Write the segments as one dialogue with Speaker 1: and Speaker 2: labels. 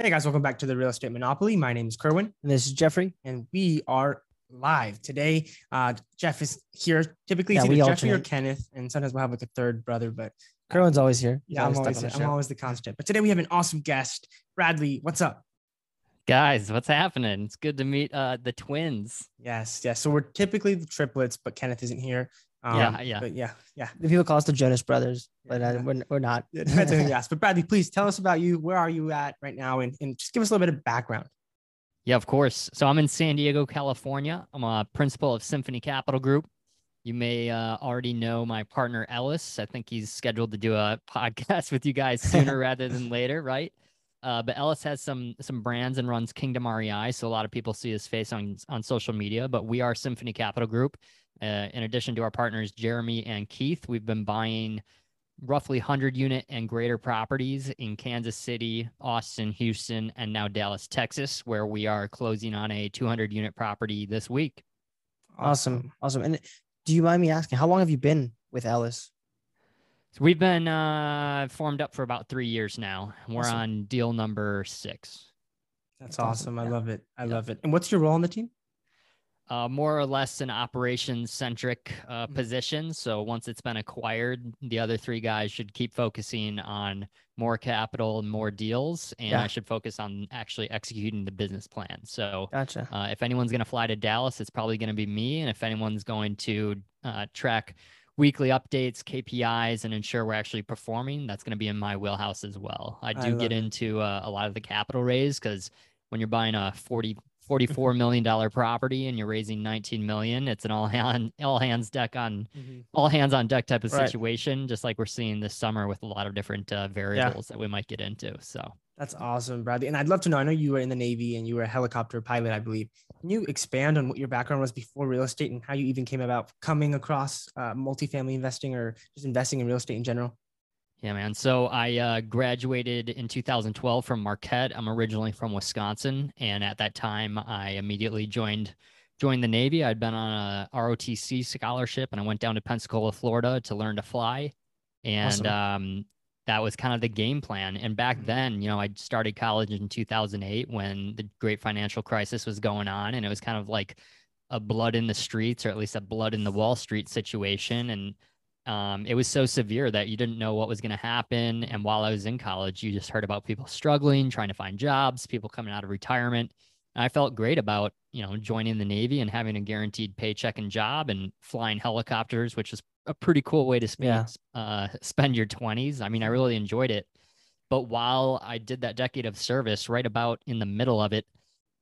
Speaker 1: Hey guys, welcome back to the Real Estate Monopoly. My name is Kerwin,
Speaker 2: And this is Jeffrey.
Speaker 1: and we are live today. Uh, Jeff is here. Typically,
Speaker 2: Yeah,
Speaker 1: it's
Speaker 2: we
Speaker 1: either Jeffrey or. Kenneth, and sometimes we'll have like a third brother. But
Speaker 2: Kerwin's always here. He's
Speaker 1: yeah, I'm always,
Speaker 2: on the
Speaker 1: I'm always the constant. But today we have an awesome guest, Bradley. What's up?
Speaker 3: Guys, what's happening? It's good to meet uh the twins.
Speaker 1: Yes, yes. So we're typically the triplets, but Kenneth isn't here. Um,
Speaker 3: Yeah, yeah.
Speaker 1: But yeah, yeah.
Speaker 2: The people call us the Jonas Brothers, but uh,
Speaker 1: Yeah.
Speaker 2: we're, we're not.
Speaker 1: It depends on who you ask. But Bradley, please tell us about you. Where are you at right now? And, and just give us a little bit of background.
Speaker 3: Yeah, of course. So I'm in San Diego, California. I'm a principal of Symphony Capital Group. You may uh, already know my partner Ellis. I think he's scheduled to do a podcast with you guys sooner rather than later, right? Uh, but Ellis has some some brands and runs Kingdom REI, so a lot of people see his face on on social media. But we are Symphony Capital Group. Uh, in addition to our partners Jeremy and Keith, we've been buying roughly 100 unit and greater properties in Kansas City, Austin, Houston, and now Dallas, Texas, where we are closing on a 200 unit property this week.
Speaker 2: Awesome. Awesome. And do you mind me asking, how long have you been with Ellis?
Speaker 3: So we've been uh, formed up for about three years now. We're
Speaker 1: Awesome.
Speaker 3: on deal number six.
Speaker 1: That's
Speaker 2: That's awesome.
Speaker 1: awesome. I
Speaker 2: Yeah.
Speaker 1: love it. I
Speaker 3: Yeah.
Speaker 1: love it. And what's your role on the team?
Speaker 3: Uh, more or less an operations centric uh,
Speaker 1: Mhm.
Speaker 3: position. So once it's been acquired, the other three guys should keep focusing on more capital and more deals, and
Speaker 2: Yeah.
Speaker 3: I should focus on actually executing the business plan. So
Speaker 2: Gotcha.
Speaker 3: uh, if anyone's going to fly to Dallas, it's probably going to be me. And if anyone's going to uh, track weekly updates, KPIs, and ensure we're actually performing, that's going to be in my wheelhouse as well. I
Speaker 1: I
Speaker 3: do
Speaker 1: love
Speaker 3: get
Speaker 1: it.
Speaker 3: into uh, a lot of the capital raise because when you're buying a 40 44 million dollar property and you're raising 19 million it's an all hand all hands deck on all hands on deck type of
Speaker 2: Right.
Speaker 3: situation just like we're seeing this summer with a lot of different uh, variables that we might get into so
Speaker 1: That's awesome, Bradley. And I'd love to know. I know you were in the Navy and you were a helicopter pilot, I believe. Can you expand on what your background was before real estate and how you even came about coming across uh, multifamily investing or just investing in real estate in general?
Speaker 3: Yeah, man. So I uh, graduated in 2012 from Marquette. I'm originally from Wisconsin, and at that time, I immediately joined joined the Navy. I'd been on a ROTC scholarship, and I went down to Pensacola, Florida, to learn to fly. And
Speaker 1: Awesome.
Speaker 3: um, that was kind of the game plan. And back
Speaker 1: Mhm.
Speaker 3: then, you know, I started college in 2008 when the great financial crisis was going on, and it was kind of like a blood in the streets, or at least a blood in the Wall Street situation. And um, it was so severe that you didn't know what was going to happen. And while I was in college, you just heard about people struggling, trying to find jobs, people coming out of retirement. And I felt great about, you know, joining the Navy and having a guaranteed paycheck and job and flying helicopters, which is a pretty cool way to spend, uh, spend your 20s. I mean, I really enjoyed it. But while I did that decade of service, right about in the middle of it,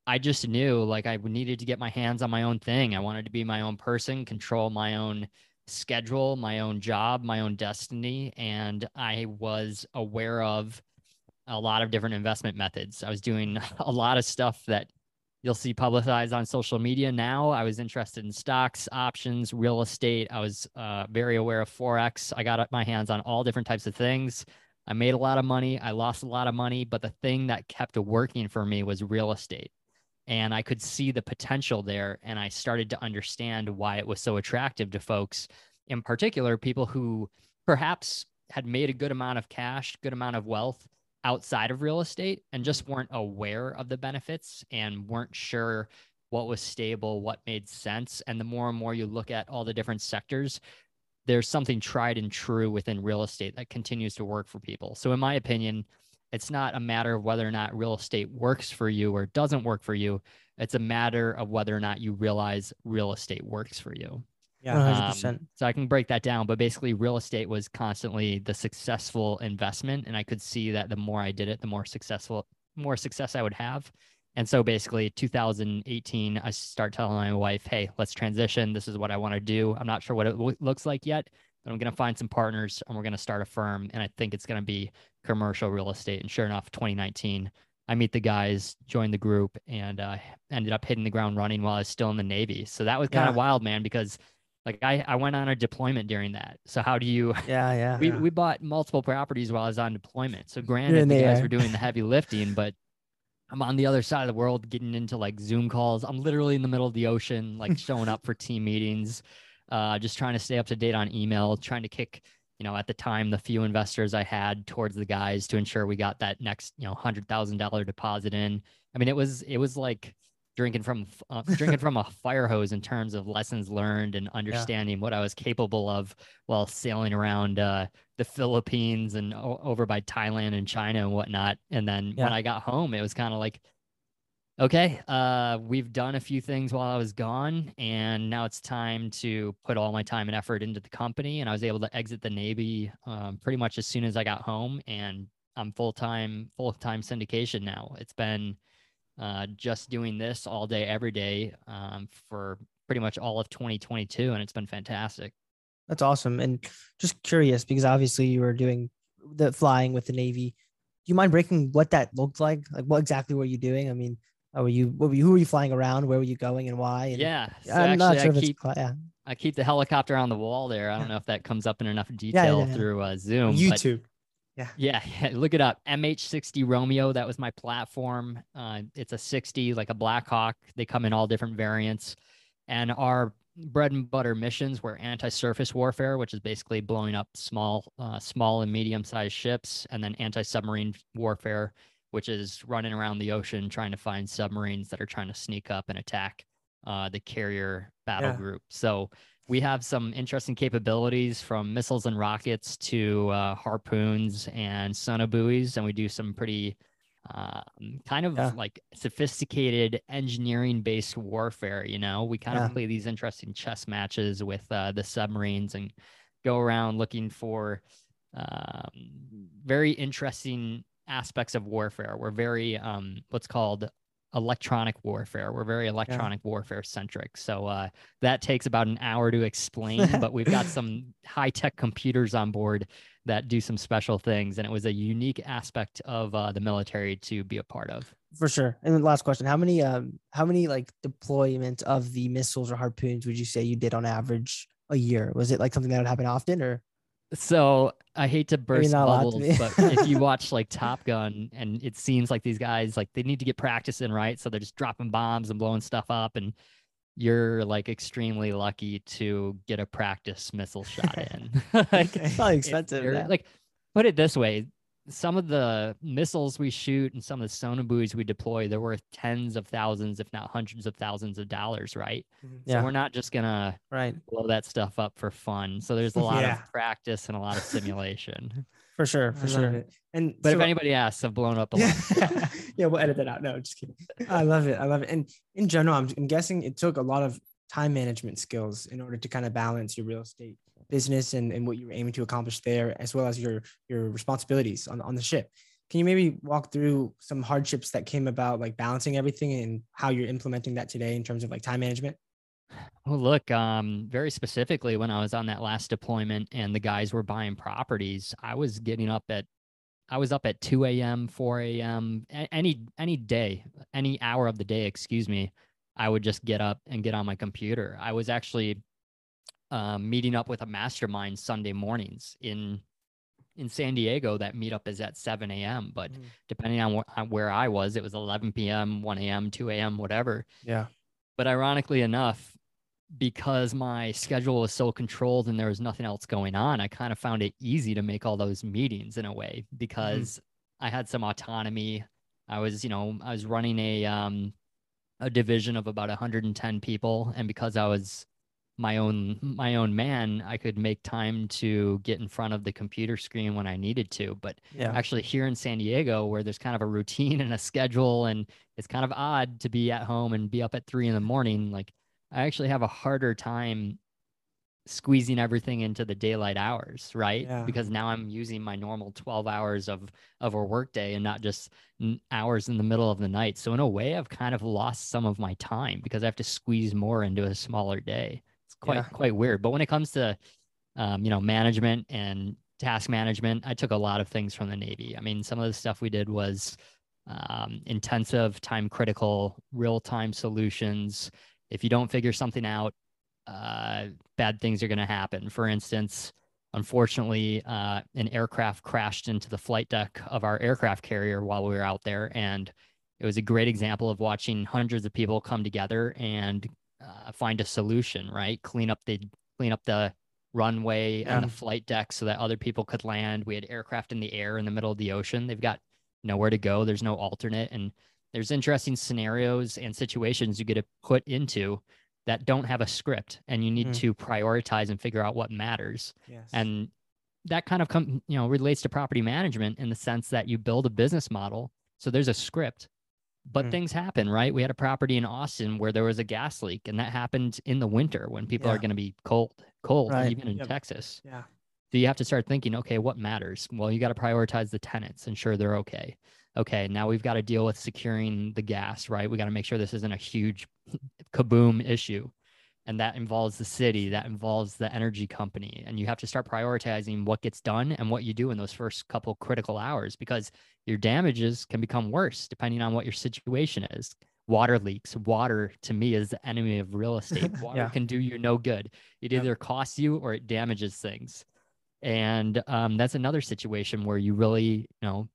Speaker 3: I just knew like I needed to get my hands on my own thing. I wanted to be my own person, control my own schedule, my own job, my own destiny. And I was aware of a lot of different investment methods. I was doing a lot of stuff that you'll see publicized on social media now. I was interested in stocks, options, real estate. I was uh, very aware of Forex. I got my hands on all different types of things. I made a lot of money. I lost a lot of money. But the thing that kept working for me was real estate and I could see the potential there. And I started to understand why it was so attractive to folks, in particular, people who perhaps had made a good amount of cash, good amount of wealth outside of real estate and just weren't aware of the benefits and weren't sure what was stable, what made sense. And the more and more you look at all the different sectors, there's something tried and true within real estate that continues to work for people. So, in my opinion, it's not a matter of whether or not real estate works for you or doesn't work for you. It's a matter of whether or not you realize real estate works for you.
Speaker 1: Yeah.
Speaker 2: 100%.
Speaker 3: Um, so I can break that down, but basically, real estate was constantly the successful investment, and I could see that the more I did it, the more successful, more success I would have. And so basically, 2018, I start telling my wife, "Hey, let's transition. This is what I want to do. I'm not sure what it lo- looks like yet, but I'm going to find some partners, and we're going to start a firm. And I think it's going to be commercial real estate." And sure enough, 2019, I meet the guys, join the group, and uh, ended up hitting the ground running while I was still in the Navy. So that was kind
Speaker 2: Yeah.
Speaker 3: of wild, man, because like I, I went on a deployment during that. So how do you
Speaker 2: yeah, yeah.
Speaker 3: we,
Speaker 1: Yeah.
Speaker 3: we bought multiple properties while I was on deployment. So granted the
Speaker 2: the
Speaker 3: guys were doing the heavy lifting, but I'm on the other side of the world getting into like Zoom calls. I'm literally in the middle of the ocean, like showing up for team meetings, uh, just trying to stay up to date on email, trying to kick you know, at the time, the few investors I had towards the guys to ensure we got that next, you know, hundred thousand dollar deposit in. I mean, it was it was like drinking from uh, drinking from a fire hose in terms of lessons learned and understanding yeah. what I was capable of while sailing around uh, the Philippines and o- over by Thailand and China and whatnot. And then yeah. when I got home, it was kind of like, okay, uh, we've done a few things while I was gone, and now it's time to put all my time and effort into the company. And I was able to exit the Navy um, pretty much as soon as I got home, and I'm full time full time syndication now. It's been uh, just doing this all day, every day um, for pretty much all of 2022, and it's been fantastic.
Speaker 2: That's awesome. And just curious because obviously you were doing the flying with the Navy. Do you mind breaking what that looked like? Like, what exactly were you doing? I mean, were you, were you who were you flying around? Where were you going and why? And
Speaker 3: yeah,
Speaker 2: so I'm not sure I if
Speaker 3: keep,
Speaker 2: it's yeah.
Speaker 3: I keep the helicopter on the wall there. I don't know if that comes up in enough detail yeah, yeah, through uh, Zoom.
Speaker 1: YouTube.
Speaker 3: Yeah. yeah. Look it up. MH60 Romeo. That was my platform. Uh, it's a 60, like a Blackhawk. They come in all different variants. And our bread and butter missions were anti-surface warfare, which is basically blowing up small, uh, small and medium-sized ships, and then anti-submarine warfare, which is running around the ocean trying to find submarines that are trying to sneak up and attack uh, the carrier battle yeah. group. So we have some interesting capabilities from missiles and rockets to uh, harpoons and sonobuoys, and we do some pretty uh, kind of yeah. like sophisticated engineering based warfare. You know, we kind yeah. of play these interesting chess matches with uh, the submarines and go around looking for um, very interesting aspects of warfare. We're very um, what's called electronic warfare. We're very electronic yeah. warfare centric. So uh, that takes about an hour to explain, but we've got some high tech computers on board that do some special things. And it was a unique aspect of uh, the military to be a part of.
Speaker 2: For sure. And last question: How many, um, how many like deployment of the missiles or harpoons would you say you did on average a year? Was it like something that would happen often, or
Speaker 3: so I hate to burst bubbles, but if you watch like Top Gun and it seems like these guys like they need to get practice in, right? So they're just dropping bombs and blowing stuff up and you're like extremely lucky to get a practice missile shot in.
Speaker 2: like, it's probably expensive.
Speaker 3: Like put it this way, some of the missiles we shoot and some of the sonobuoys we deploy, they're worth tens of thousands, if not hundreds of thousands of dollars, right? Mm-hmm. Yeah. So we're not just gonna
Speaker 2: right
Speaker 3: blow that stuff up for fun. So there's a lot yeah. of practice and a lot of simulation.
Speaker 2: for sure, for sure.
Speaker 1: It. And
Speaker 3: but so, if anybody asks, I've blown up a
Speaker 1: lot. yeah, we'll edit that out. No, just kidding. I love it. I love it. And in general, I'm, I'm guessing it took a lot of time management skills in order to kind of balance your real estate business and, and what you were aiming to accomplish there, as well as your your responsibilities on, on the ship. Can you maybe walk through some hardships that came about, like balancing everything and how you're implementing that today in terms of like time management?
Speaker 3: Well, look, um, very specifically, when I was on that last deployment and the guys were buying properties, I was getting up at, I was up at 2 a.m., 4 a.m., any any day, any hour of the day, excuse me. I would just get up and get on my computer. I was actually um, meeting up with a mastermind Sunday mornings in in San Diego. That meetup is at 7 a.m. But mm. depending on, wh- on where I was, it was 11 p.m., 1 a.m., 2 a.m., whatever.
Speaker 1: Yeah.
Speaker 3: But ironically enough, because my schedule was so controlled and there was nothing else going on, I kind of found it easy to make all those meetings in a way because mm. I had some autonomy. I was, you know, I was running a um a division of about 110 people and because I was my own my own man i could make time to get in front of the computer screen when i needed to but yeah. actually here in san diego where there's kind of a routine and a schedule and it's kind of odd to be at home and be up at three in the morning like i actually have a harder time squeezing everything into the daylight hours right yeah. because now i'm using my normal 12 hours of of a workday and not just hours in the middle of the night so in a way i've kind of lost some of my time because i have to squeeze more into a smaller day It's quite yeah. quite weird. But when it comes to um, you know management and task management, I took a lot of things from the Navy. I mean, some of the stuff we did was um, intensive, time critical, real time solutions. If you don't figure something out, uh, bad things are going to happen. For instance, unfortunately, uh, an aircraft crashed into the flight deck of our aircraft carrier while we were out there, and it was a great example of watching hundreds of people come together and uh, find a solution, right? Clean up the clean up the runway and the flight deck so that other people could land. We had aircraft in the air in the middle of the ocean. They've got nowhere to go. There's no alternate. And there's interesting scenarios and situations you get to put into that don't have a script and you need
Speaker 2: Mm.
Speaker 3: to prioritize and figure out what matters
Speaker 1: Yes.
Speaker 3: and that kind of come you know relates to property management in the sense that you build a business model so there's a script but
Speaker 1: Mm.
Speaker 3: things happen right we had a property in austin where there was a gas leak and that happened in the winter when people are going to be cold cold
Speaker 2: Right.
Speaker 3: even in
Speaker 1: Yep.
Speaker 3: texas
Speaker 1: yeah.
Speaker 3: so you have to start thinking okay what matters well you got to prioritize the tenants ensure they're okay okay now we've got to deal with securing the gas right? We got to make sure this isn't a huge kaboom issue. And that involves the city that involves the energy company. And you have to start prioritizing what gets done and what you do in those first couple critical hours because your damages can become worse depending on what your situation is. Water leaks. Water to me is the enemy of real estate. Water
Speaker 2: Yeah.
Speaker 3: can do you no good. It
Speaker 1: Yep.
Speaker 3: either costs you or it damages things. And um, that's another situation where you really you know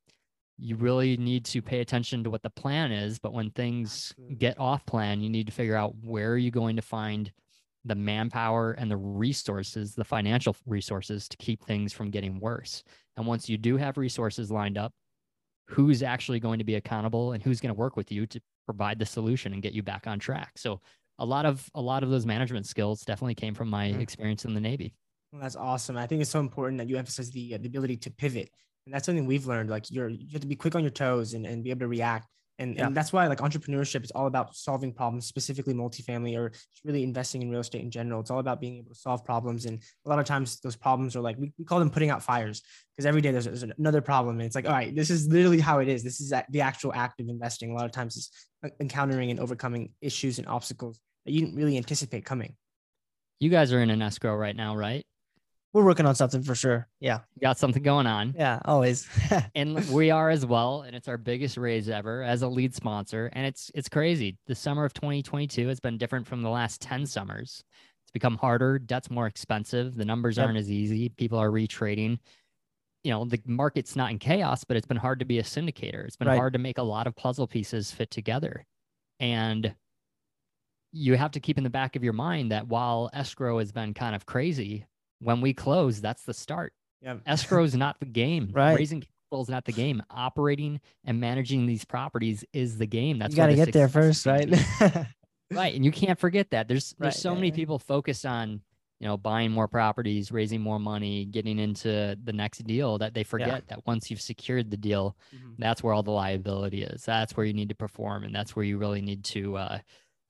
Speaker 3: you really need to pay attention to what the plan is but when things
Speaker 1: Absolutely.
Speaker 3: get off plan you need to figure out where are you going to find the manpower and the resources the financial resources to keep things from getting worse and once you do have resources lined up who's actually going to be accountable and who's going to work with you to provide the solution and get you back on track so a lot of a lot of those management skills definitely came from my
Speaker 1: Mm.
Speaker 3: experience in the navy
Speaker 1: Well, that's awesome. I think it's so important that you emphasize the, uh, the ability to pivot. And that's something we've learned. Like you're, you have to be quick on your toes and, and be able to react. And,
Speaker 2: Yeah.
Speaker 1: and that's why like entrepreneurship is all about solving problems, specifically multifamily or really investing in real estate in general. It's all about being able to solve problems. And a lot of times those problems are like, we, we call them putting out fires because every day there's, there's another problem. And it's like, all right, this is literally how it is. This is the actual act of investing. A lot of times it's uh, encountering and overcoming issues and obstacles that you didn't really anticipate coming.
Speaker 3: you guys are in an escrow right now right
Speaker 2: We're working on something for sure. Yeah.
Speaker 3: got something going on
Speaker 2: Yeah. Always.
Speaker 3: and we are as well and it's our biggest raise ever as a lead sponsor and it's it's crazy the summer of 2022 has been different from the last 10 summers it's become harder debt's more expensive the numbers
Speaker 2: Yep.
Speaker 3: aren't as easy people are retrading you know the market's not in chaos but it's been hard to be a syndicator it's been
Speaker 2: Right.
Speaker 3: hard to make a lot of puzzle pieces fit together and you have to keep in the back of your mind that while escrow has been kind of crazy when we close that's the start
Speaker 1: Yeah.
Speaker 3: escrow is not the game.
Speaker 2: Right.
Speaker 3: Raising capital is not the game. Operating and managing these properties is the game. That's
Speaker 2: you got to
Speaker 3: the
Speaker 2: get there first, right?
Speaker 3: right. And you can't forget that. There's there's
Speaker 2: Right,
Speaker 3: so
Speaker 2: yeah,
Speaker 3: many
Speaker 2: yeah.
Speaker 3: people focused on you know buying more properties, raising more money, getting into the next deal that they forget that once you've secured the deal,
Speaker 1: Mhm.
Speaker 3: that's where all the liability is. That's where you need to perform, and that's where you really need to uh,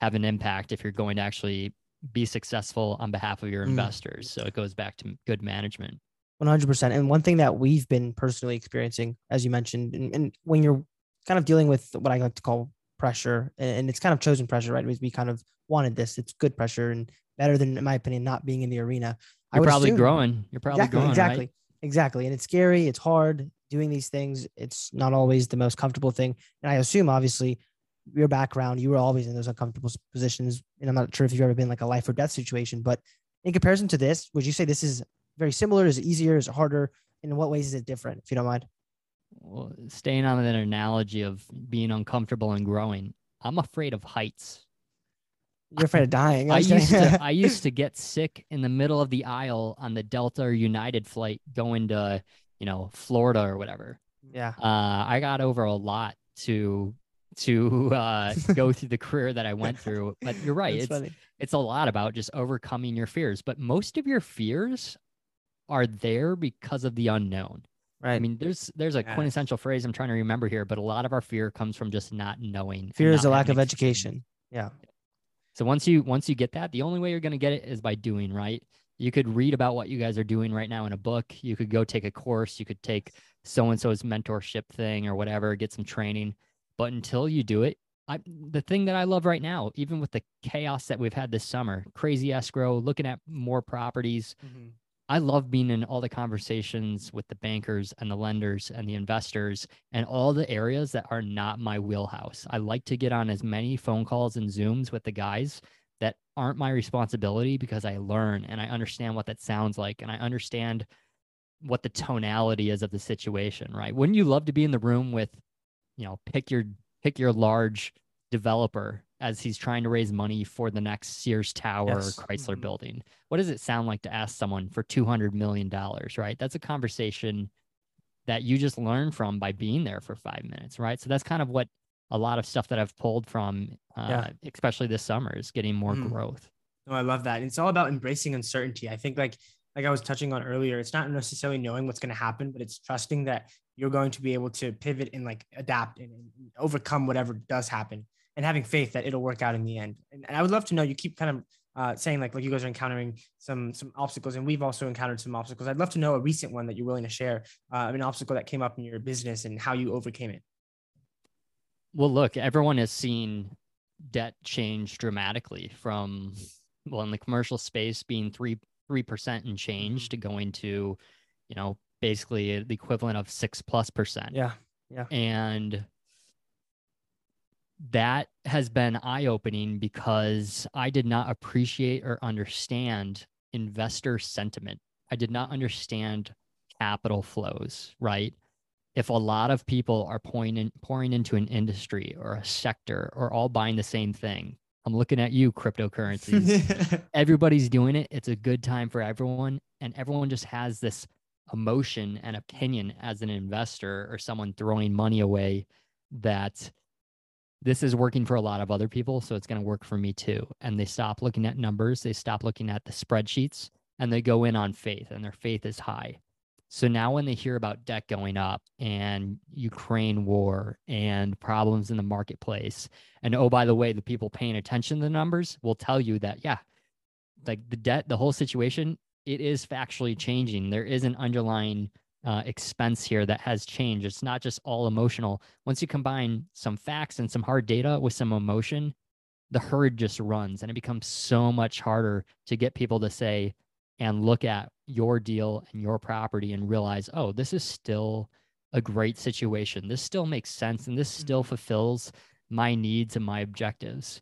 Speaker 3: have an impact if you're going to actually be successful on behalf of your
Speaker 2: Mm.
Speaker 3: investors. So it goes back to good management.
Speaker 2: 100%. And one thing that we've been personally experiencing, as you mentioned, and, and when you're kind of dealing with what I like to call pressure, and, and it's kind of chosen pressure, right? We, we kind of wanted this. It's good pressure and better than, in my opinion, not being in the arena. I
Speaker 3: You're
Speaker 2: would
Speaker 3: probably
Speaker 2: assume-
Speaker 3: growing. You're probably
Speaker 2: exactly,
Speaker 3: growing,
Speaker 2: exactly,
Speaker 3: right?
Speaker 2: exactly. And it's scary. It's hard doing these things. It's not always the most comfortable thing. And I assume, obviously, your background, you were always in those uncomfortable positions. And I'm not sure if you've ever been like a life or death situation, but in comparison to this, would you say this is very similar? Is it easier? Is it harder? And in what ways is it different, if you don't mind?
Speaker 3: Well, staying on that analogy of being uncomfortable and growing, I'm afraid of heights.
Speaker 2: You're afraid of dying.
Speaker 3: I
Speaker 2: kidding.
Speaker 3: used to I used to get sick in the middle of the aisle on the Delta or United flight going to, you know, Florida or whatever.
Speaker 2: yeah.
Speaker 3: Uh, I got over a lot to to uh, go through the career that I went through. But you're right.
Speaker 2: That's
Speaker 3: it's
Speaker 2: funny.
Speaker 3: it's a lot about just overcoming your fears. But most of your fears are there because of the unknown.
Speaker 2: Right.
Speaker 3: I mean, there's there's a quintessential phrase I'm trying to remember here, but a lot of our fear comes from just not knowing.
Speaker 2: fear is a lack of education. Yeah.
Speaker 3: So once you once you get that, the only way you're going to get it is by doing, right? You could read about what you guys are doing right now in a book. You could go take a course, you could take so and so's mentorship thing or whatever, get some training. But until you do it, I the thing that I love right now, even with the chaos that we've had this summer, crazy escrow, looking at more properties,
Speaker 1: Mhm.
Speaker 3: I love being in all the conversations with the bankers and the lenders and the investors and all the areas that are not my wheelhouse. I like to get on as many phone calls and Zooms with the guys that aren't my responsibility because I learn and I understand what that sounds like and I understand what the tonality is of the situation, right? Wouldn't you love to be in the room with, you know, pick your pick your large developer as he's trying to raise money for the next Sears Tower
Speaker 1: Yes.
Speaker 3: or Chrysler
Speaker 1: Mhm.
Speaker 3: building. What does it sound like to ask someone for $200 million, right? That's a conversation that you just learn from by being there for five minutes, right? So that's kind of what a lot of stuff that I've pulled from, uh,
Speaker 1: Yeah.
Speaker 3: especially this summer, is getting more
Speaker 1: Mhm.
Speaker 3: growth.
Speaker 1: No, I love that. It's all about embracing uncertainty. I think like like I was touching on earlier, it's not necessarily knowing what's going to happen, but it's trusting that you're going to be able to pivot and like adapt and, and overcome whatever does happen and having faith that it'll work out in the end. And, and I would love to know you keep kind of uh, saying like like you guys are encountering some some obstacles and we've also encountered some obstacles. I'd love to know a recent one that you're willing to share, uh, an obstacle that came up in your business and how you overcame it.
Speaker 3: Well, look, everyone has seen debt change dramatically from well in the commercial space being three three percent and change mm-hmm. to going to, you know, basically the equivalent of six plus percent.
Speaker 1: Yeah. Yeah.
Speaker 3: And that has been eye opening because I did not appreciate or understand investor sentiment. I did not understand capital flows, right? If a lot of people are pouring, in, pouring into an industry or a sector or all buying the same thing, I'm looking at you, cryptocurrencies. Everybody's doing it. It's a good time for everyone. And everyone just has this emotion and opinion as an investor or someone throwing money away that this is working for a lot of other people. So it's going to work for me too. And they stop looking at numbers, they stop looking at the spreadsheets, and they go in on faith, and their faith is high. So now when they hear about debt going up and Ukraine war and problems in the marketplace, and oh, by the way, the people paying attention to the numbers will tell you that, yeah, like the debt, the whole situation, it is factually changing. There is an underlying uh, expense here that has changed. It's not just all emotional. Once you combine some facts and some hard data with some emotion, the herd just runs and it becomes so much harder to get people to say and look at your deal and your property and realize, oh, this is still a great situation. This still makes sense and this still
Speaker 1: Mhm.
Speaker 3: fulfills my needs and my objectives.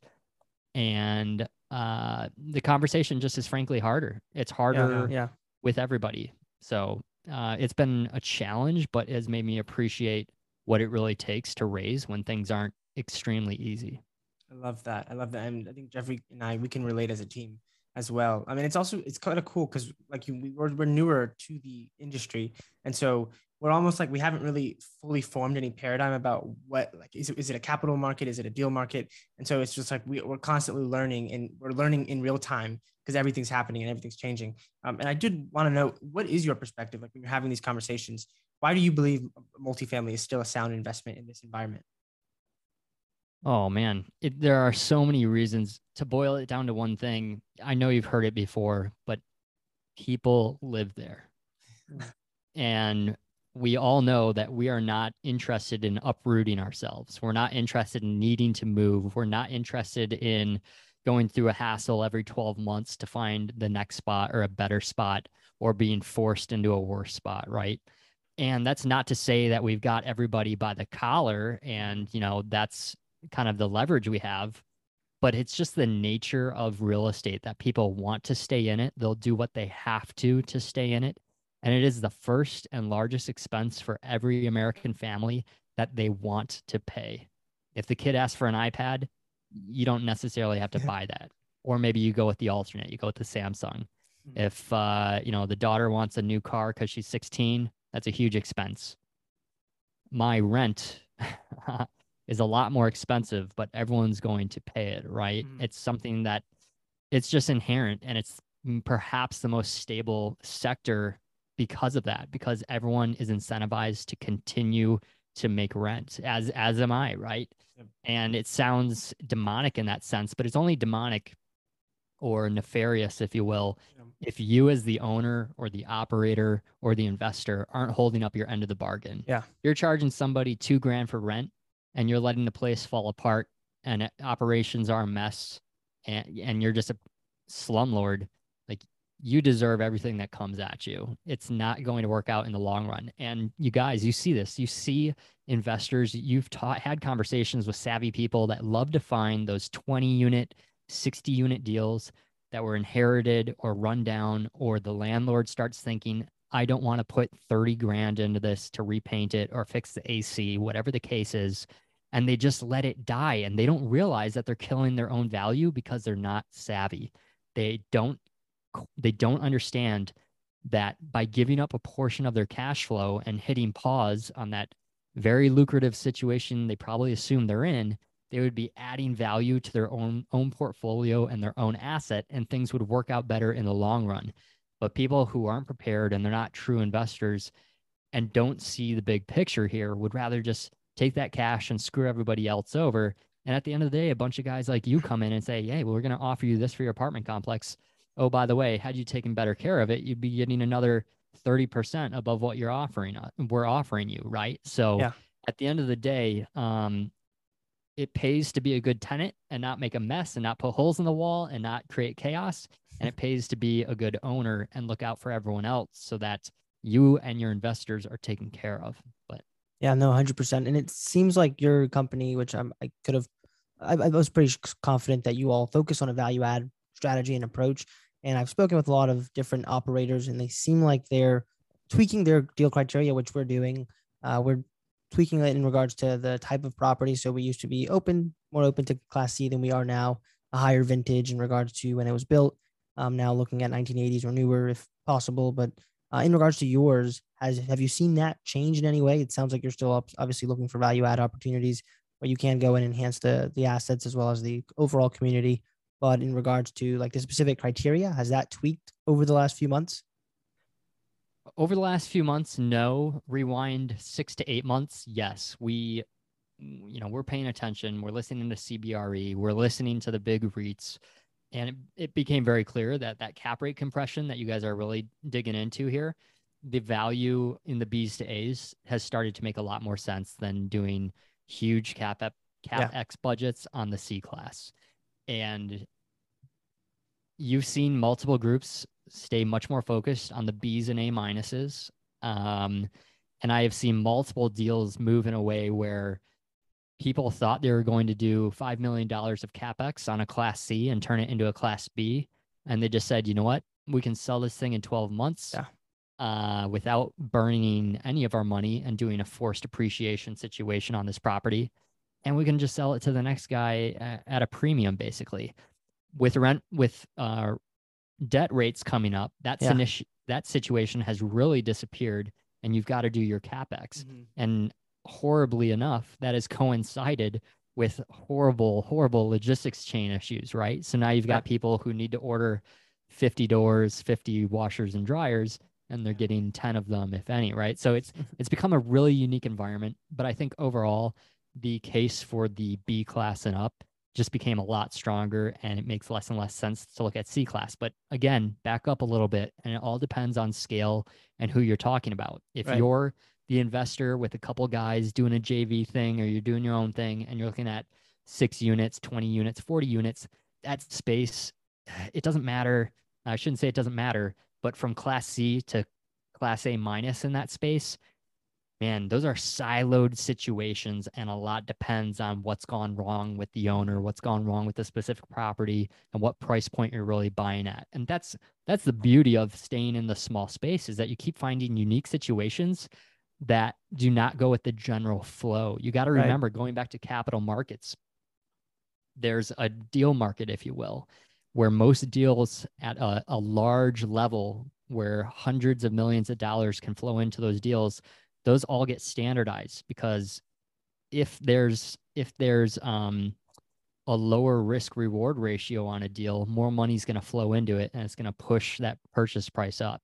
Speaker 3: And uh, the conversation just is frankly harder. It's harder
Speaker 1: yeah.
Speaker 3: with everybody. So uh, it's been a challenge, but it has made me appreciate what it really takes to raise when things aren't extremely easy.
Speaker 1: I love that. I love that. And I think Jeffrey and I, we can relate as a team as well. I mean, it's also, it's kind of cool because like you, we, we're, we're newer to the industry. And so we're almost like, we haven't really fully formed any paradigm about what, like, is it, is it a capital market? Is it a deal market? And so it's just like, we, we're constantly learning and we're learning in real time because everything's happening and everything's changing. Um, and I did want to know, what is your perspective? Like when you're having these conversations, why do you believe multifamily is still a sound investment in this environment?
Speaker 3: Oh man, it, there are so many reasons to boil it down to one thing. I know you've heard it before, but people live there. And we all know that we are not interested in uprooting ourselves. We're not interested in needing to move. We're not interested in going through a hassle every 12 months to find the next spot or a better spot or being forced into a worse spot, right? And that's not to say that we've got everybody by the collar and, you know, that's kind of the leverage we have, but it's just the nature of real estate that people want to stay in it. They'll do what they have to to stay in it. And it is the first and largest expense for every American family that they want to pay. If the kid asks for an iPad, you don't necessarily have to buy that. Or maybe you go with the alternate, you go with the Samsung.
Speaker 1: Mhm.
Speaker 3: If uh, you know the daughter wants a new car because she's 16, that's a huge expense. My rent is a lot more expensive, but everyone's going to pay it, right?
Speaker 1: Mhm.
Speaker 3: It's something that it's just inherent and it's perhaps the most stable sector because of that, because everyone is incentivized to continue to make rent, as as am I, right?
Speaker 1: Yep.
Speaker 3: And it sounds demonic in that sense, but it's only demonic or nefarious, if you will, if you as the owner or the operator or the investor aren't holding up your end of the bargain.
Speaker 1: Yeah.
Speaker 3: You're charging somebody two grand for rent and you're letting the place fall apart and operations are a mess and, and you're just a slumlord. Like you deserve everything that comes at you. It's not going to work out in the long run. And you guys, you see this. You see investors, you've taught had conversations with savvy people that love to find those 20 unit, 60 unit deals that were inherited or run down, or the landlord starts thinking, I don't want to put 30 grand into this to repaint it or fix the AC, whatever the case is. And they just let it die and they don't realize that they're killing their own value because they're not savvy. They don't they don't understand that by giving up a portion of their cash flow and hitting pause on that very lucrative situation they probably assume they're in, they would be adding value to their own own portfolio and their own asset and things would work out better in the long run. But people who aren't prepared and they're not true investors and don't see the big picture here would rather just take that cash and screw everybody else over. And at the end of the day, a bunch of guys like you come in and say, Hey, well, we're going to offer you this for your apartment complex. Oh, by the way, had you taken better care of it, you'd be getting another 30% above what you're offering. Uh, we're offering you. Right. So yeah. at the end of the day, um, it pays to be a good tenant and not make a mess and not put holes in the wall and not create chaos. And it pays to be a good owner and look out for everyone else so that you and your investors are taken care of. But
Speaker 2: yeah, no, hundred percent. And it seems like your company, which I'm, I could have, I, I was pretty confident that you all focus on a value add strategy and approach. And I've spoken with a lot of different operators, and they seem like they're tweaking their deal criteria, which we're doing. Uh, we're tweaking it in regards to the type of property. So we used to be open, more open to Class C than we are now, a higher vintage in regards to when it was built. Um, now looking at 1980s or newer if possible, but uh, in regards to yours, has have you seen that change in any way? It sounds like you're still up, obviously looking for value add opportunities where you can go and enhance the the assets as well as the overall community. But in regards to like the specific criteria, has that tweaked over the last few months?
Speaker 3: Over the last few months, no. Rewind six to eight months, yes. We, you know, we're paying attention. We're listening to CBRE. We're listening to the big REITs and it, it became very clear that that cap rate compression that you guys are really digging into here the value in the b's to a's has started to make a lot more sense than doing huge cap cap yeah. x budgets on the c class and you've seen multiple groups stay much more focused on the b's and a minuses um, and i have seen multiple deals move in a way where people thought they were going to do $5 million of capex on a class C and turn it into a class B. And they just said, you know what? We can sell this thing in 12 months yeah. uh, without burning any of our money and doing a forced appreciation situation on this property. And we can just sell it to the next guy at, at a premium, basically. With rent, with uh, debt rates coming up, that's yeah. an issue. That situation has really disappeared, and you've got to do your capex. Mm-hmm. And horribly enough, that has coincided with horrible, horrible logistics chain issues, right? So now you've got people who need to order 50 doors, 50 washers and dryers, and they're getting 10 of them, if any, right? So it's mm-hmm. it's become a really unique environment. But I think overall, the case for the B class and up just became a lot stronger and it makes less and less sense to look at C class. But again, back up a little bit and it all depends on scale and who you're talking about. If right. you're the investor with a couple guys doing a JV thing or you're doing your own thing and you're looking at six units, 20 units, 40 units, that space, it doesn't matter. I shouldn't say it doesn't matter, but from class C to class A minus in that space, man, those are siloed situations and a lot depends on what's gone wrong with the owner, what's gone wrong with the specific property and what price point you're really buying at. And that's that's the beauty of staying in the small space is that you keep finding unique situations that do not go with the general flow. You got to remember right. going back to capital markets, there's a deal market, if you will, where most deals at a, a large level where hundreds of millions of dollars can flow into those deals, those all get standardized because if there's if there's um a lower risk reward ratio on a deal, more money is going to flow into it and it's going to push that purchase price up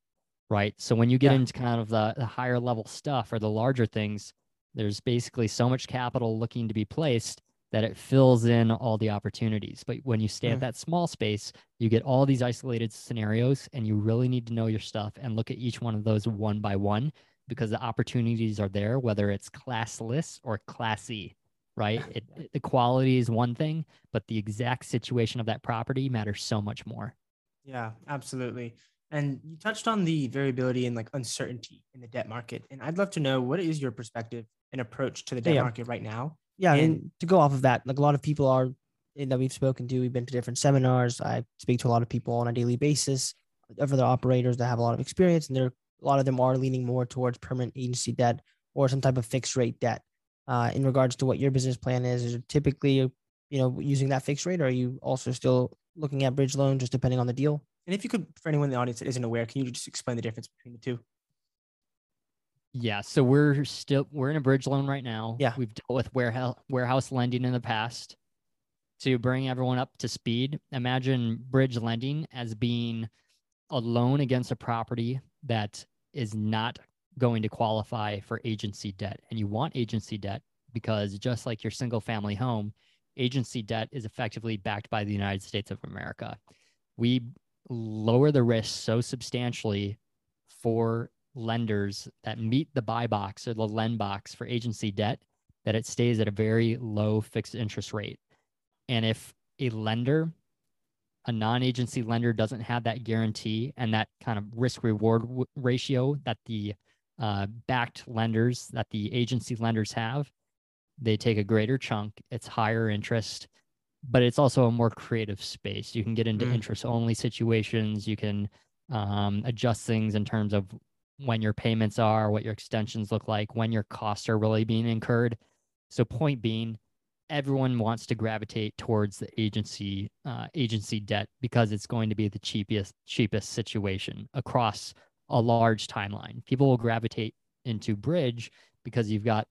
Speaker 3: right? So when you get yeah. into kind of the, the higher level stuff or the larger things, there's basically so much capital looking to be placed that it fills in all the opportunities. But when you stay mm. at that small space, you get all these isolated scenarios and you really need to know your stuff and look at each one of those one by one because the opportunities are there, whether it's classless or classy, right? It, it, the quality is one thing, but the exact situation of that property matters so much more.
Speaker 1: Yeah, absolutely. And you touched on the variability and like uncertainty in the debt market. And I'd love to know what is your perspective and approach to the debt yeah. market right now?
Speaker 2: Yeah. And, and to go off of that, like a lot of people are that we've spoken to, we've been to different seminars. I speak to a lot of people on a daily basis, other operators that have a lot of experience, and they're a lot of them are leaning more towards permanent agency debt or some type of fixed rate debt. uh, in regards to what your business plan is? Is it typically, you know, using that fixed rate, or are you also still looking at bridge loan, just depending on the deal?
Speaker 1: And if you could, for anyone in the audience that isn't aware, can you just explain the difference between the two?
Speaker 3: Yeah, so we're still we're in a bridge loan right now.
Speaker 2: Yeah.
Speaker 3: we've dealt with warehouse warehouse lending in the past. To bring everyone up to speed, imagine bridge lending as being a loan against a property that is not going to qualify for agency debt. And you want agency debt because just like your single family home, agency debt is effectively backed by the United States of America. We lower the risk so substantially for lenders that meet the buy box or the lend box for agency debt that it stays at a very low fixed interest rate. And if a lender, a non agency lender, doesn't have that guarantee and that kind of risk reward w- ratio that the uh, backed lenders, that the agency lenders have, they take a greater chunk. It's higher interest, but it's also a more creative space. You can get into
Speaker 1: Mm.
Speaker 3: interest only situations. You can um, adjust things in terms of when your payments are, what your extensions look like, when your costs are really being incurred. So, point being, everyone wants to gravitate towards the agency uh, agency debt because it's going to be the cheapest cheapest situation across a large timeline. People will gravitate into bridge because you've got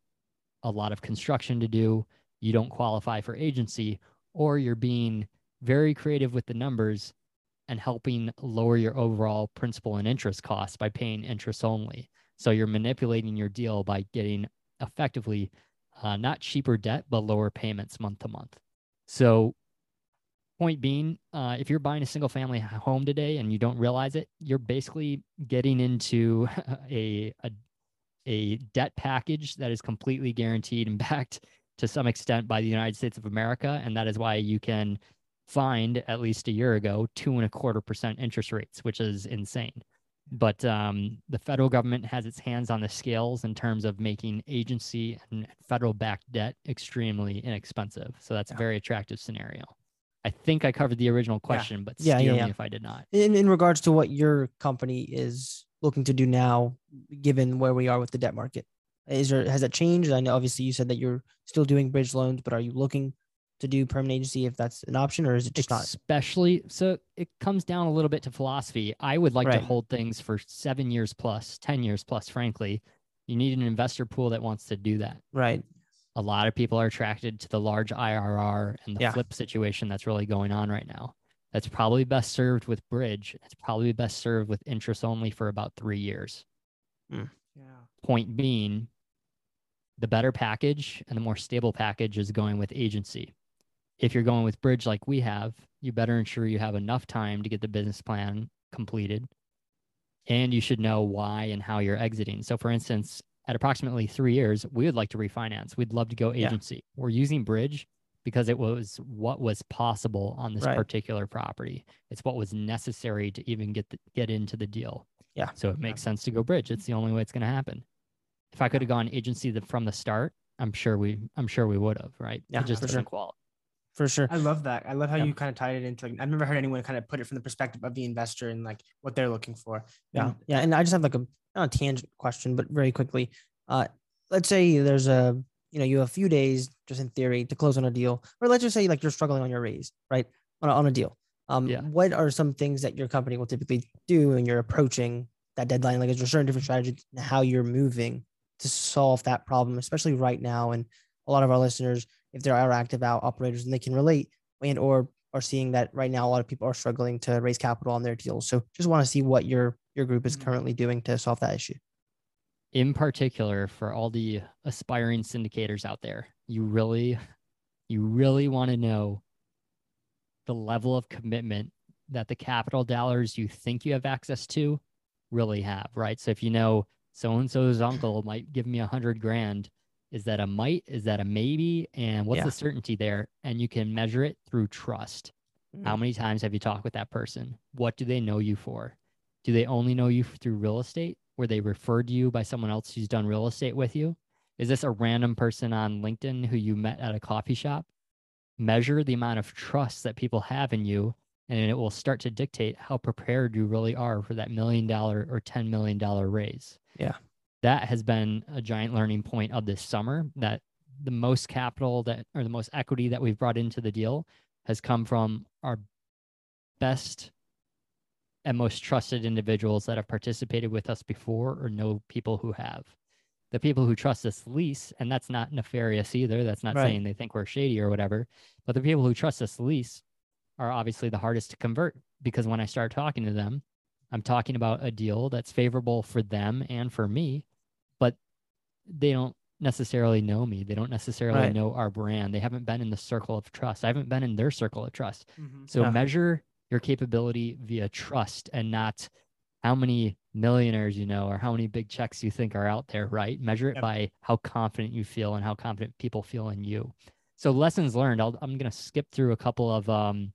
Speaker 3: a lot of construction to do. You don't qualify for agency, or you're being very creative with the numbers and helping lower your overall principal and interest costs by paying interest only. So you're manipulating your deal by getting effectively uh, not cheaper debt, but lower payments month to month. So, point being, uh, if you're buying a single family home today and you don't realize it, you're basically getting into a, a a debt package that is completely guaranteed and backed to some extent by the United States of America, and that is why you can find at least a year ago two and a quarter percent interest rates, which is insane. But um, the federal government has its hands on the scales in terms of making agency and federal backed debt extremely inexpensive. So that's a very attractive scenario. I think I covered the original question, but
Speaker 2: Yeah,
Speaker 3: steer
Speaker 2: yeah, yeah.
Speaker 3: me if I did not.
Speaker 2: In in regards to what your company is looking to do now, given where we are with the debt market, is there has that changed? I know obviously you said that you're still doing bridge loans, but are you looking to do permanent agency if that's an option, or is it just not?
Speaker 3: especially so it comes down a little bit to philosophy i would like to hold things for seven years plus ten years plus frankly you need an investor pool that wants to do that
Speaker 2: Right.
Speaker 3: a lot of people are attracted to the large irr and the
Speaker 2: Yeah.
Speaker 3: flip situation that's really going on right now that's probably best served with bridge it's probably best served with interest only for about three years hmm.
Speaker 1: Yeah.
Speaker 3: point being the better package and the more stable package is going with agency. If you're going with bridge like we have you better ensure you have enough time to get the business plan completed and you should know why and how you're exiting. So for instance at approximately three years we would like to refinance. We'd love to go
Speaker 2: Yeah.
Speaker 3: agency. We're using bridge because it was what was possible on this
Speaker 2: Right.
Speaker 3: particular property. It's what was necessary to even get the, get into the deal.
Speaker 2: Yeah.
Speaker 3: so it makes sense to go bridge. It's the only way it's going to happen if I could have gone agency the, from the start, I'm sure we I'm sure we would have, right?
Speaker 2: Yeah,
Speaker 3: it just
Speaker 2: for
Speaker 3: doesn't
Speaker 2: sure.
Speaker 3: qualify.
Speaker 2: For sure.
Speaker 1: I love that. I love how
Speaker 2: Yeah.
Speaker 1: you kind of tied it into. Like, I've never heard anyone kind of put it from the perspective of the investor and like what they're looking for.
Speaker 2: Yeah,
Speaker 1: And
Speaker 2: yeah, and I just have like a not a tangent question, but very quickly. Uh, let's say there's a you know you have a few days, just in theory, to close on a deal, or let's just say like you're struggling on your raise, right, on a, on a deal. Um,
Speaker 3: Yeah.
Speaker 2: what are some things that your company will typically do when you're approaching that deadline? Like, is there certain different strategies in how you're moving to solve that problem, especially right now? And a lot of our listeners, if they are active out operators, and they can relate, and or are seeing that right now, a lot of people are struggling to raise capital on their deals. So, just want to see what your your group is
Speaker 1: Mhm.
Speaker 2: currently doing to solve that issue.
Speaker 3: In particular, for all the aspiring syndicators out there, you really, you really want to know the level of commitment that the capital dollars you think you have access to really have, right? So if you know so and so's uncle might give me a hundred grand, is that a might? Is that a maybe? And what's
Speaker 2: Yeah.
Speaker 3: the certainty there? And you can measure it through trust. How
Speaker 2: Mm.
Speaker 3: many times have you talked with that person? What do they know you for? Do they only know you through real estate? Were they referred to you by someone else who's done real estate with you? Is this a random person on LinkedIn who you met at a coffee shop? Measure the amount of trust that people have in you, and it will start to dictate how prepared you really are for that million dollar or $10 million raise.
Speaker 2: Yeah.
Speaker 3: That has been a giant learning point of this summer that the most capital that or the most equity that we've brought into the deal has come from our best and most trusted individuals that have participated with us before or know people who have. The people who trust us least, and that's not nefarious either. That's not
Speaker 2: Right.
Speaker 3: saying they think we're shady or whatever, but the people who trust us least are obviously the hardest to convert because when I start talking to them, I'm talking about a deal that's favorable for them and for me, but they don't necessarily know me. They don't necessarily
Speaker 2: Right.
Speaker 3: know our brand. They haven't been in the circle of trust. I haven't been in their circle of trust.
Speaker 1: Mhm.
Speaker 3: So
Speaker 2: Yeah.
Speaker 3: measure your capability via trust and not how many millionaires you know or how many big checks you think are out there, right? Measure it
Speaker 1: Yep.
Speaker 3: by how confident you feel and how confident people feel in you. So lessons learned, I'll, I'm going to skip through a couple of um,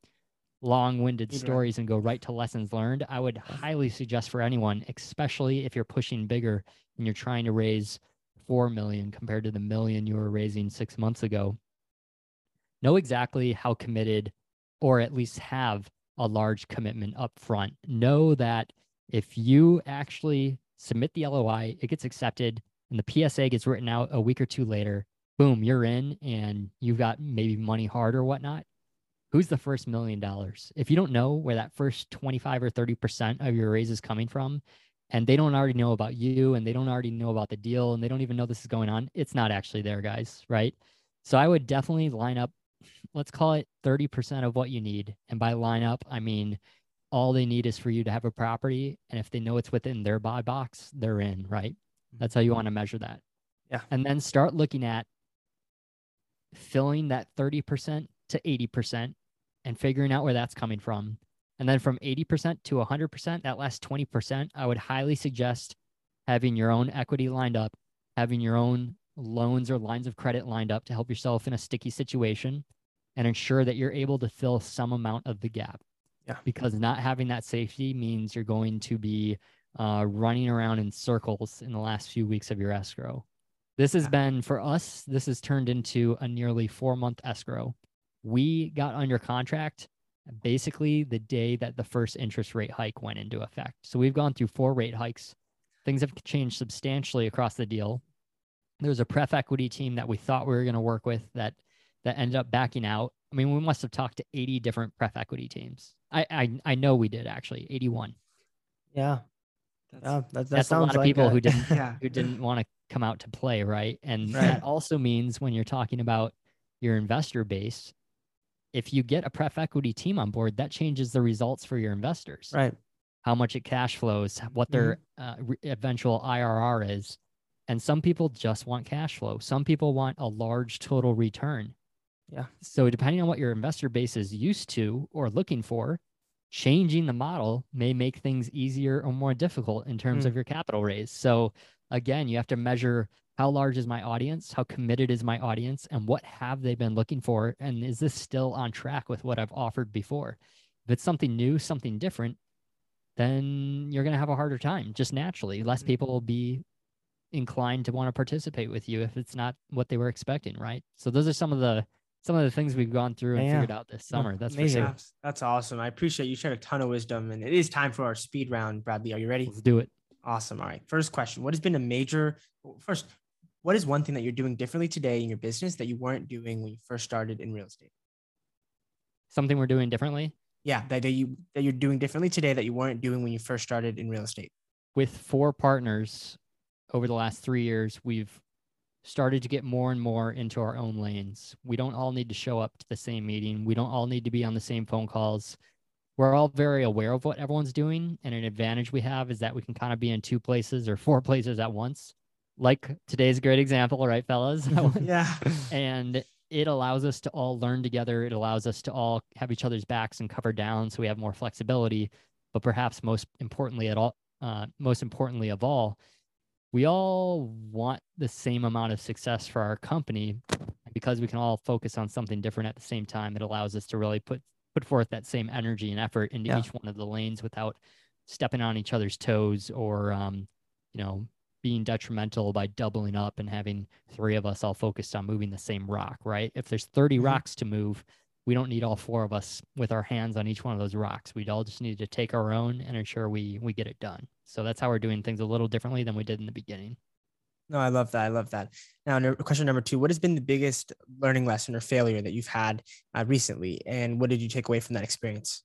Speaker 3: long-winded stories and go right to lessons learned. I would highly suggest for anyone, especially if you're pushing bigger and you're trying to raise 4 million compared to the million you were raising 6 months ago. Know exactly how committed or at least have a large commitment up front. Know that if you actually submit the LOI, it gets accepted, and the PSA gets written out a week or two later, boom, you're in and you've got maybe money hard or whatnot. Who's the first million dollars? If you don't know where that first 25 or 30% of your raise is coming from, and they don't already know about you and they don't already know about the deal and they don't even know this is going on, it's not actually there, guys, right? So I would definitely line up let's call it 30% of what you need. And by line up, I mean all they need is for you to have a property. And if they know it's within their buy box, they're in, right? That's how you want to measure that.
Speaker 2: Yeah.
Speaker 3: And then start looking at filling that 30% to 80% and figuring out where that's coming from. And then from 80% to 100%, that last 20%, I would highly suggest having your own equity lined up, having your own loans or lines of credit lined up to help yourself in a sticky situation and ensure that you're able to fill some amount of the gap.
Speaker 2: Yeah.
Speaker 3: Because not having that safety means you're going to be uh, running around in circles in the last few weeks of your escrow. This has
Speaker 1: Yeah.
Speaker 3: been for us, this has turned into a nearly four month escrow. We got under contract basically the day that the first interest rate hike went into effect. So we've gone through four rate hikes. Things have changed substantially across the deal. There was a pref equity team that we thought we were going to work with that that ended up backing out. I mean, we must have talked to 80 different pref equity teams. I I, I know we did actually, 81.
Speaker 2: Yeah.
Speaker 1: That's,
Speaker 2: Yeah. That, that
Speaker 3: That's a
Speaker 2: sounds
Speaker 3: lot of
Speaker 2: like
Speaker 3: people
Speaker 2: a-
Speaker 3: who didn't
Speaker 1: yeah.
Speaker 3: who didn't want to come out to play, right? And
Speaker 2: Right.
Speaker 3: that also means when you're talking about your investor base, if you get a pref equity team on board, that changes the results for your investors.
Speaker 2: Right.
Speaker 3: How much it cash flows, what their uh, re- eventual IRR is. And some people just want cash flow. Some people want a large total return.
Speaker 2: Yeah.
Speaker 3: So depending on what your investor base is used to or looking for, changing the model may make things easier or more difficult in terms
Speaker 2: Mm.
Speaker 3: of your capital raise. So again, you have to measure how large is my audience, how committed is my audience, and what have they been looking for, and is this still on track with what I've offered before? If it's something new, something different, then you're going to have a harder time just naturally. Less
Speaker 1: Mhm.
Speaker 3: people will be inclined to want to participate with you if it's not what they were expecting, right? So those are some of the some of the things we've gone through and
Speaker 2: Yeah.
Speaker 3: figured out this summer. That's
Speaker 2: amazing.
Speaker 3: sure.
Speaker 1: That's, that's awesome. I appreciate you shared a ton of wisdom, and it is time for our speed round. Bradley, are you ready?
Speaker 3: Let's do it.
Speaker 1: Awesome. All right. First question: What has been a major? First, what is one thing that you're doing differently today in your business that you weren't doing when you first started in real estate?
Speaker 3: Something we're doing differently
Speaker 1: Yeah, that, that you that you're doing differently today that you weren't doing when you first started in real estate.
Speaker 3: with four partners over the last three years, we've started to get more and more into our own lanes. We don't all need to show up to the same meeting. We don't all need to be on the same phone calls. We're all very aware of what everyone's doing. And an advantage we have is that we can kind of be in two places or four places at once. Like today's great example, right, fellas?
Speaker 1: Yeah.
Speaker 3: and it allows us to all learn together. It allows us to all have each other's backs and cover down, so we have more flexibility. But perhaps most importantly, at all, uh, most importantly of all, we all want the same amount of success for our company. Because we can all focus on something different at the same time, it allows us to really put put forth that same energy and effort into
Speaker 2: Yeah.
Speaker 3: each one of the lanes without stepping on each other's toes or um, you know being detrimental by doubling up and having three of us all focused on moving the same rock, right? If there's 30
Speaker 1: Mhm.
Speaker 3: rocks to move, we don't need all four of us with our hands on each one of those rocks. We'd all just need to take our own and ensure we we get it done. So that's how we're doing things a little differently than we did in the beginning.
Speaker 1: No, I love that. I love that. Now, no- question number two: What has been the biggest learning lesson or failure that you've had uh, recently, and what did you take away from that experience?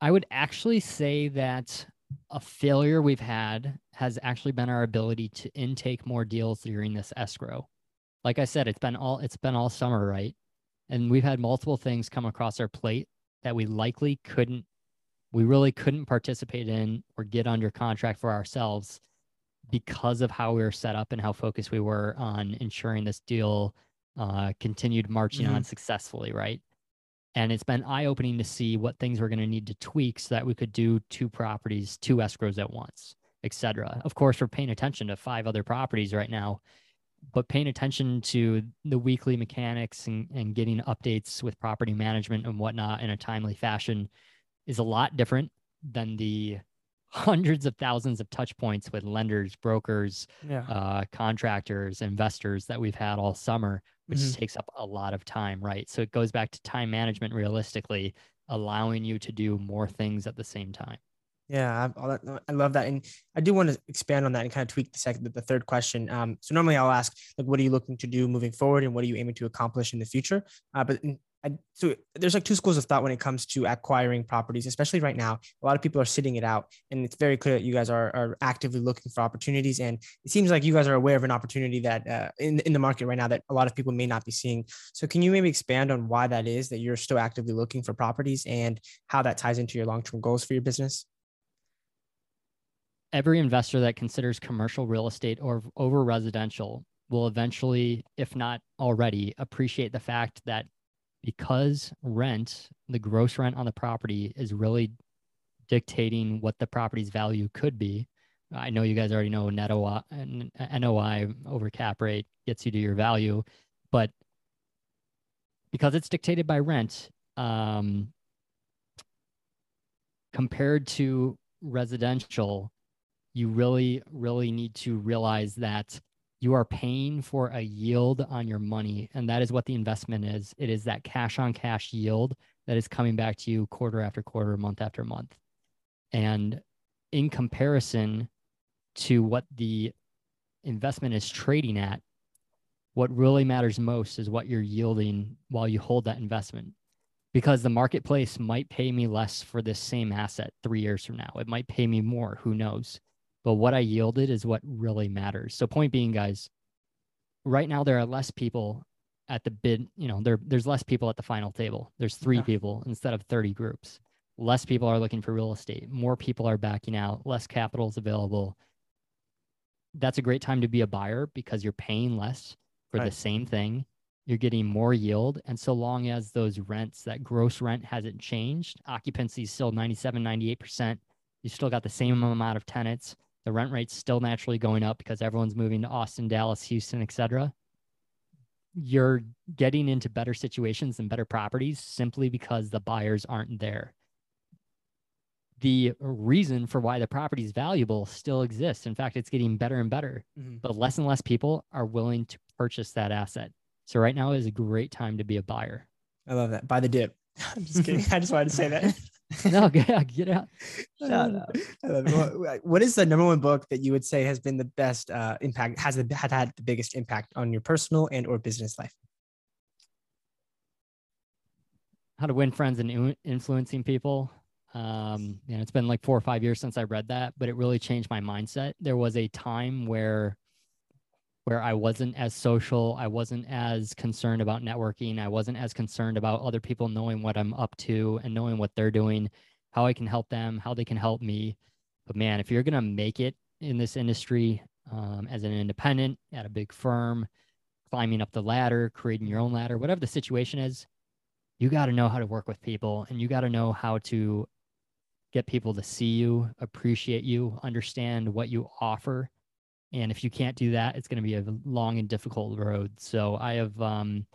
Speaker 3: I would actually say that a failure we've had has actually been our ability to intake more deals during this escrow. Like I said, it's been all it's been all summer, right? And we've had multiple things come across our plate that we likely couldn't we really couldn't participate in or get under contract for ourselves because of how we were set up and how focused we were on ensuring this deal uh, continued marching on successfully, right? And it's been eye opening to see what things we're going to need to tweak so that we could do two properties, two escrows at once, et cetera. Of course, we're paying attention to five other properties right now, but paying attention to the weekly mechanics and, and getting updates with property management and whatnot in a timely fashion is a lot different than the hundreds of thousands of touch points with lenders, brokers,
Speaker 1: Yeah.
Speaker 3: uh, contractors, investors that we've had all summer, which
Speaker 1: Mhm.
Speaker 3: takes up a lot of time, right? So it goes back to time management realistically, allowing you to do more things at the same time.
Speaker 1: Yeah, I, all that- I love that, and I do want to expand on that and kind of tweak the second, the third question. Um, so normally I'll ask, like, what are you looking to do moving forward, and what are you aiming to accomplish in the future? Uh, but in, So there's like two schools of thought when it comes to acquiring properties, especially right now. A lot of people are sitting it out, and it's very clear that you guys are, are actively looking for opportunities. And it seems like you guys are aware of an opportunity that uh, in in the market right now that a lot of people may not be seeing. So can you maybe expand on why that is that you're still actively looking for properties and how that ties into your long term goals for your business?
Speaker 3: every investor that considers commercial real estate or over residential will eventually, if not already, appreciate the fact that because rent, the gross rent on the property is really dictating what the property's value could be. I know you guys already know net OI, NOI over cap rate gets you to your value, but because it's dictated by rent, um, compared to residential, you really, really need to realize that you are paying for a yield on your money. And that is what the investment is. It is that cash on cash yield that is coming back to you quarter after quarter, month after month. And in comparison to what the investment is trading at, what really matters most is what you're yielding while you hold that investment. Because the marketplace might pay me less for this same asset three years from now. It might pay me more. Who knows? But what I yielded is what really matters. So point being, guys, right now there are less people at the bid, you know, there there's less people at the final table. There's three
Speaker 1: Yeah.
Speaker 3: people instead of 30 groups. Less people are looking for real estate. More people are backing out. Less capital is available. That's a great time to be a buyer because you're paying less for the same thing. You're getting more yield. And so long as those rents, that gross rent hasn't changed, occupancy is still 97, 98%. You still got the same amount of tenants the rent rate's still naturally going up because everyone's moving to Austin, Dallas, Houston, etc. You're getting into better situations and better properties simply because the buyers aren't there. The reason for why the property is valuable still exists. In fact, it's getting better and better,
Speaker 1: Mhm.
Speaker 3: but less and less people are willing to purchase that asset. So right now is a great time to be a buyer.
Speaker 1: I love that. Buy the dip. I'm just kidding. I just wanted to say that.
Speaker 3: no, get, get out.
Speaker 2: Shout out.
Speaker 1: I love it. What- What is the number one book that you would say has been the best uh, impact, has the, had had the biggest impact on your personal and or business life?
Speaker 3: how to win friends and influencing people. Um, you know, it's been like four or five years since I read that, but it really changed my mindset. There was a time where where I wasn't as social, I wasn't as concerned about networking, I wasn't as concerned about other people knowing what I'm up to and knowing what they're doing, how I can help them, how they can help me. But man, if you're gonna make it in this industry um, as an independent at a big firm, climbing up the ladder, creating your own ladder, whatever the situation is, you got to know how to work with people and you got to know how to get people to see you, appreciate you, understand what you offer. And if you can't do that, it's going to be a long and difficult road. So I have um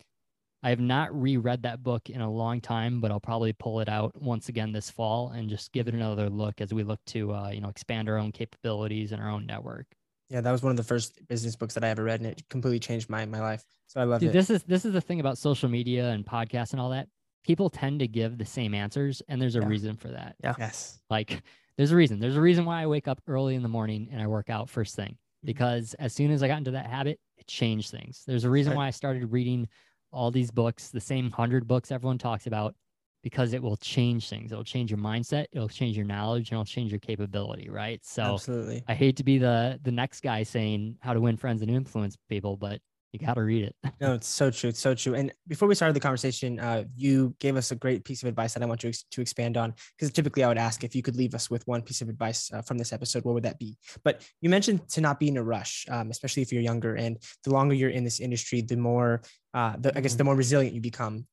Speaker 3: I have not reread that book in a long time, but I'll probably pull it out once again this fall and just give it another look as we look to uh, you know expand our own capabilities and our own network.
Speaker 1: Yeah, that was one of the first business books that I ever read, and it completely changed my my life. So I love
Speaker 3: Dude,
Speaker 1: it.
Speaker 3: this is this is the thing about social media and podcasts and all that. People tend to give the same answers, and there's a
Speaker 1: Yeah.
Speaker 3: reason for that.
Speaker 2: Yeah.
Speaker 1: yes.
Speaker 3: Like there's a reason. There's a reason why I wake up early in the morning and I work out first thing. Because as soon as I got into that habit, it changed things. There's a reason why I started reading all these books, the same hundred books everyone talks about, because it will change things. It'll change your mindset, it'll change your knowledge, and it'll change your capability, right? So
Speaker 1: Absolutely.
Speaker 3: I hate to be the the next guy saying how to win friends and influence people, but you got to read it.
Speaker 1: No, it's so true. It's so true. And before we started the conversation, uh, you gave us a great piece of advice that I want to ex- to expand on. Because typically, I would ask if you could leave us with one piece of advice uh, from this episode, what would that be? But you mentioned to not be in a rush, um, especially if you're younger. And the longer you're in this industry, the more, uh, the, I guess,
Speaker 2: Mhm.
Speaker 1: the more resilient you become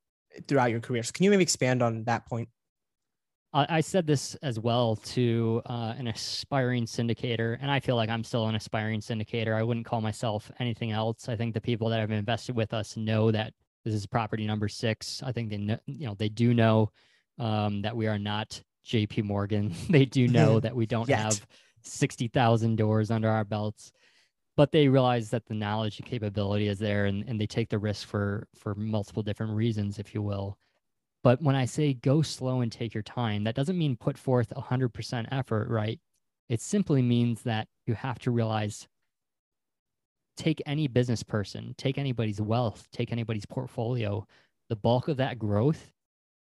Speaker 1: throughout your career. So, can you maybe expand on that point?
Speaker 3: I, said this as well to uh, an aspiring syndicator, and I feel like I'm still an aspiring syndicator. I wouldn't call myself anything else. I think the people that have invested with us know that this is property number six. I think they know, you know, they do know um, that we are not J.P. Morgan. they do know that we don't have sixty thousand doors under our belts, but they realize that the knowledge and capability is there, and, and they take the risk for for multiple different reasons, if you will. But when I say go slow and take your time, that doesn't mean put forth 100% effort, right? It simply means that you have to realize take any business person, take anybody's wealth, take anybody's portfolio. The bulk of that growth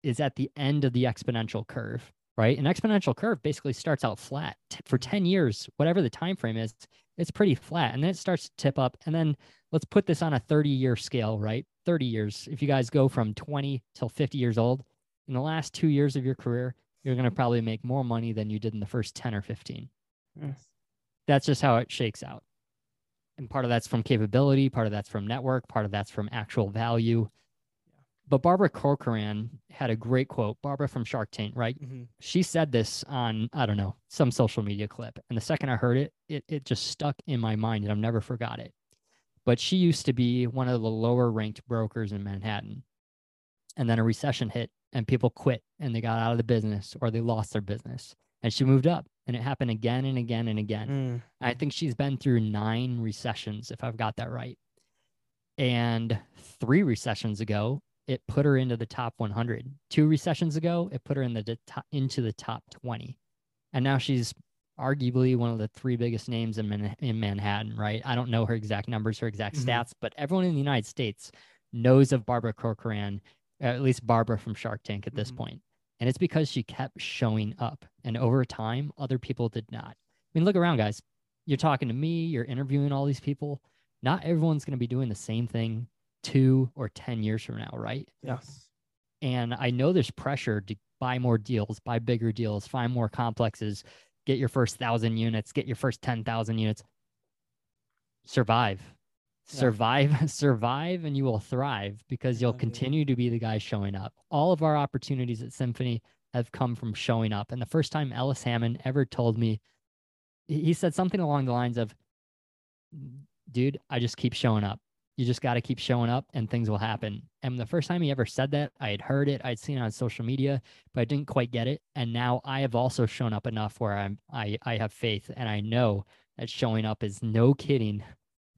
Speaker 3: is at the end of the exponential curve, right? An exponential curve basically starts out flat for mm-hmm. 10 years, whatever the time frame is, it's pretty flat and then it starts to tip up and then let's put this on a 30 year scale, right? 30 years. If you guys go from 20 till 50 years old, in the last 2 years of your career, you're going to probably make more money than you did in the first 10 or 15.
Speaker 1: Mm.
Speaker 3: That's just how it shakes out. And part of that's from capability, part of that's from network, part of that's from actual value. But Barbara Corcoran had a great quote, Barbara from Shark Tank, right?
Speaker 1: Mhm.
Speaker 3: She said this on, I don't know, some social media clip. And the second I heard it, it, it just stuck in my mind and I've never forgot it. But she used to be one of the lower ranked brokers in Manhattan. And then a recession hit and people quit and they got out of the business or they lost their business. And she moved up and it happened again and again and again.
Speaker 1: Mm.
Speaker 3: I think she's been through nine recessions, if I've got that right. And three recessions ago, it put her into the top 100. Two recessions ago, it put her in the into the top 20. And now she's arguably one of the three biggest names in, Man- in Manhattan, right? I don't know her exact numbers, her exact
Speaker 1: Mhm.
Speaker 3: stats, but everyone in the United States knows of Barbara Corcoran, at least Barbara from Shark Tank at this
Speaker 1: Mhm.
Speaker 3: point. And it's because she kept showing up. And over time, other people did not. I mean, look around, guys. You're talking to me, you're interviewing all these people. Not everyone's going to be doing the same thing two or 10 years from now, right?
Speaker 1: Yes.
Speaker 3: And I know there's pressure to buy more deals, buy bigger deals, find more complexes, get your first thousand units, get your first 10,000 units. Survive.
Speaker 1: Yeah.
Speaker 3: Survive, survive, and you will thrive because you'll
Speaker 1: mm-hmm.
Speaker 3: continue to be the guy showing up. All of our opportunities at Symphony have come from showing up. And the first time Ellis Hammond ever told me, he he said something along the lines of, dude, I just keep showing up. You just got to keep showing up and things will happen. And the first time he ever said that, I had heard it, I'd seen it on social media, but I didn't quite get it. And now I have also shown up enough where I'm I I have faith and I know that showing up is no kidding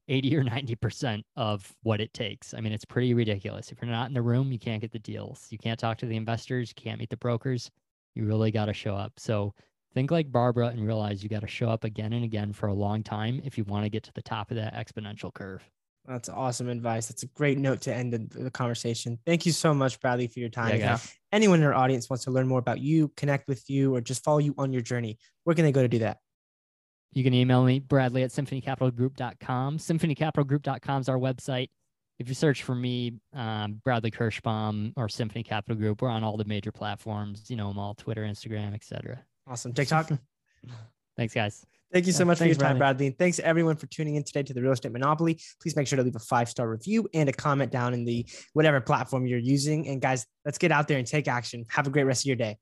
Speaker 3: 80 or 90% of what it takes. I mean, it's pretty ridiculous. If you're not in the room, you can't get the deals. You can't talk to the investors, you can't meet the brokers. You really got to show up. So think like Barbara and realize you got to show up again and again for a long time if you want to get to the top of that exponential curve.
Speaker 1: That's awesome advice. That's a great note to end the, the conversation. Thank you so much, Bradley, for your time.
Speaker 3: Yeah,
Speaker 1: anyone in our audience wants to learn more about you, connect with you, or just follow you on your journey, where can they go to do that?
Speaker 3: You can email me, Bradley at symphonycapitalgroup.com. Symphonycapitalgroup.com is our website. If you search for me, um, Bradley Kirschbaum or Symphony Capital Group, we're on all the major platforms, you know them all, Twitter, Instagram, etc.
Speaker 1: Awesome. TikTok.
Speaker 3: Thanks, guys.
Speaker 1: Thank you so
Speaker 2: Yeah,
Speaker 1: much for your time,
Speaker 2: Bradley.
Speaker 1: Bradley. And thanks everyone for tuning in today to the Real Estate Monopoly. Please make sure to leave a five star review and a comment down in the whatever platform you're using. And guys, let's get out there and take action. Have a great rest of your day.